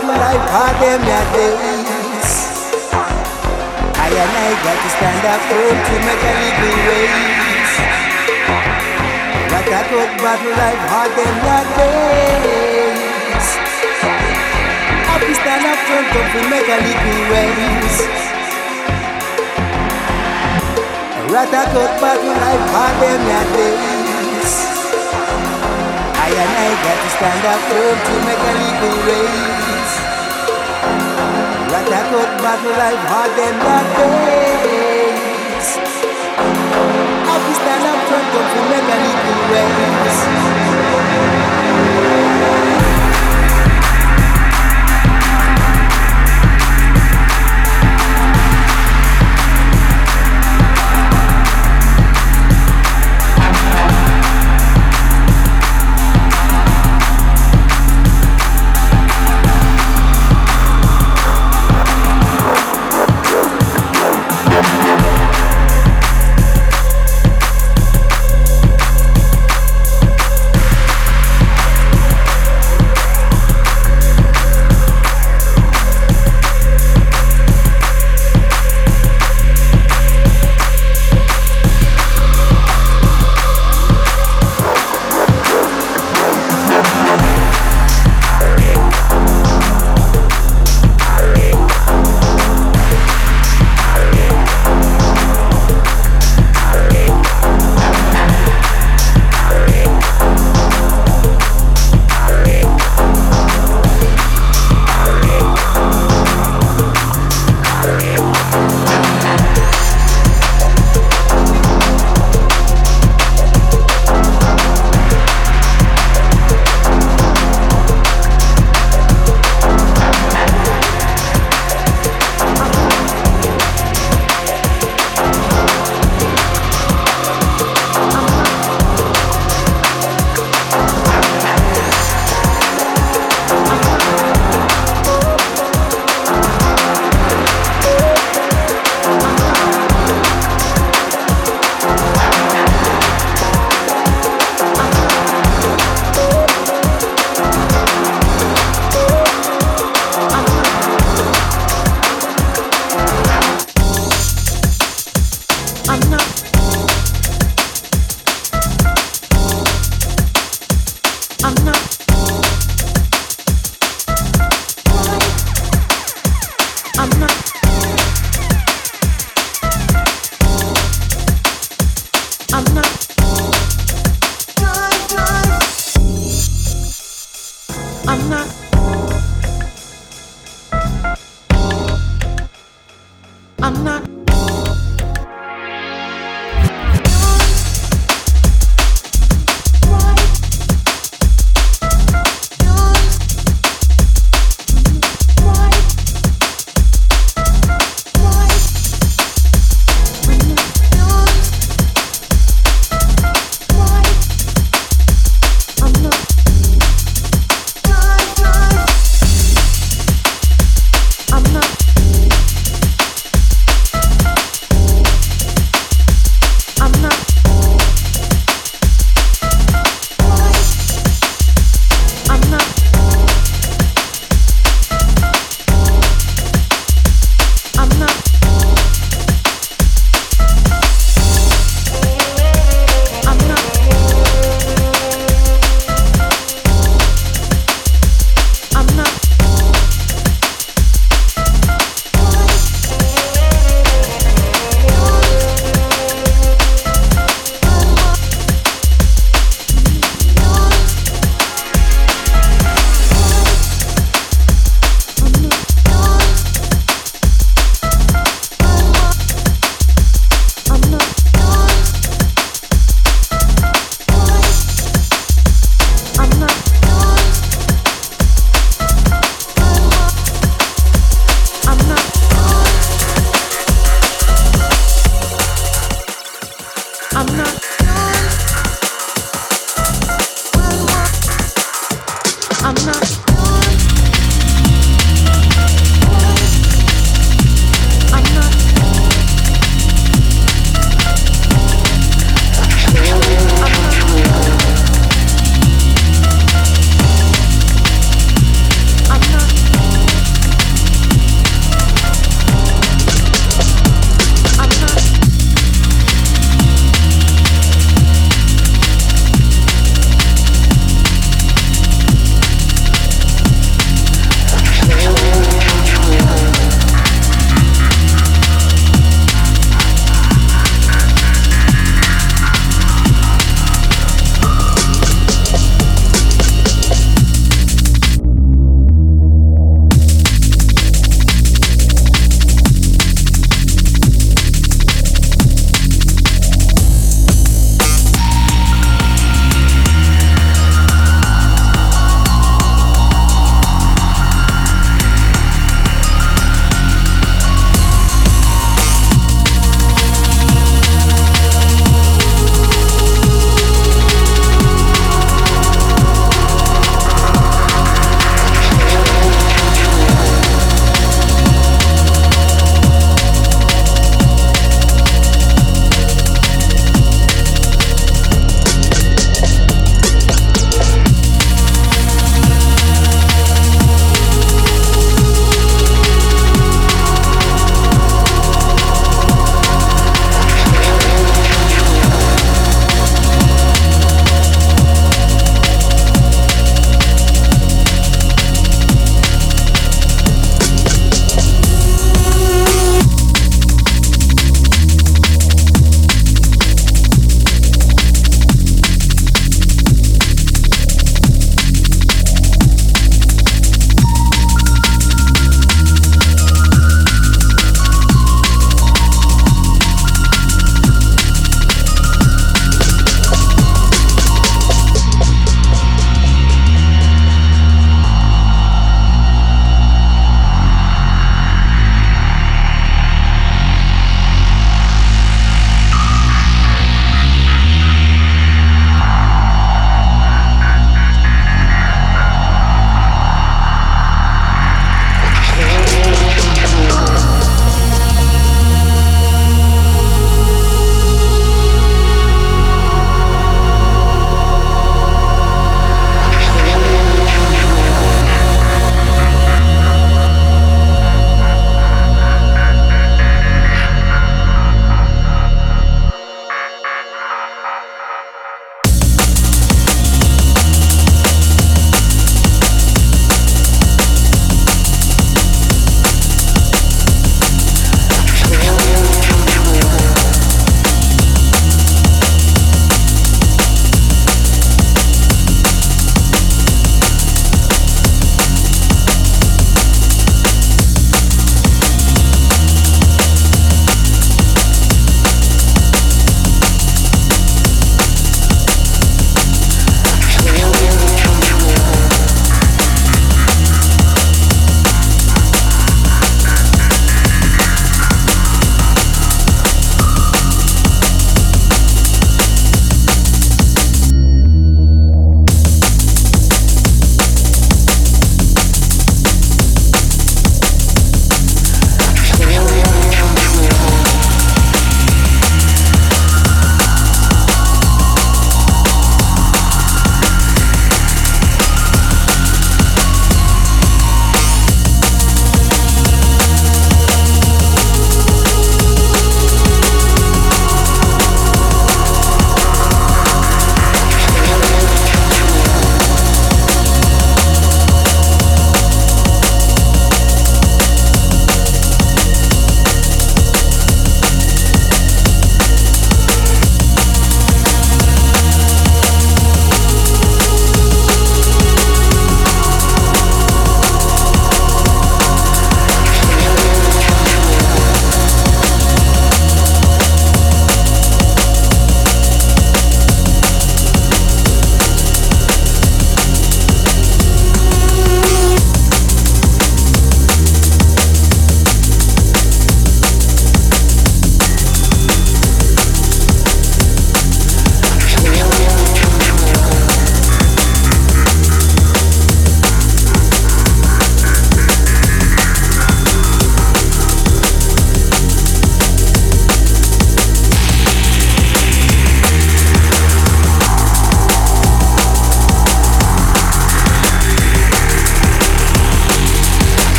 battle life hard them your days. I and I got to stand up firm to make a little race. What a good battle life hard them your days. I to stand up firm to make a little race. What a good battle life hard them your days. I and I got to stand up firm to make a little race. What a good battle life hard them that days. I to stand up firm to make a little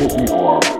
what you are.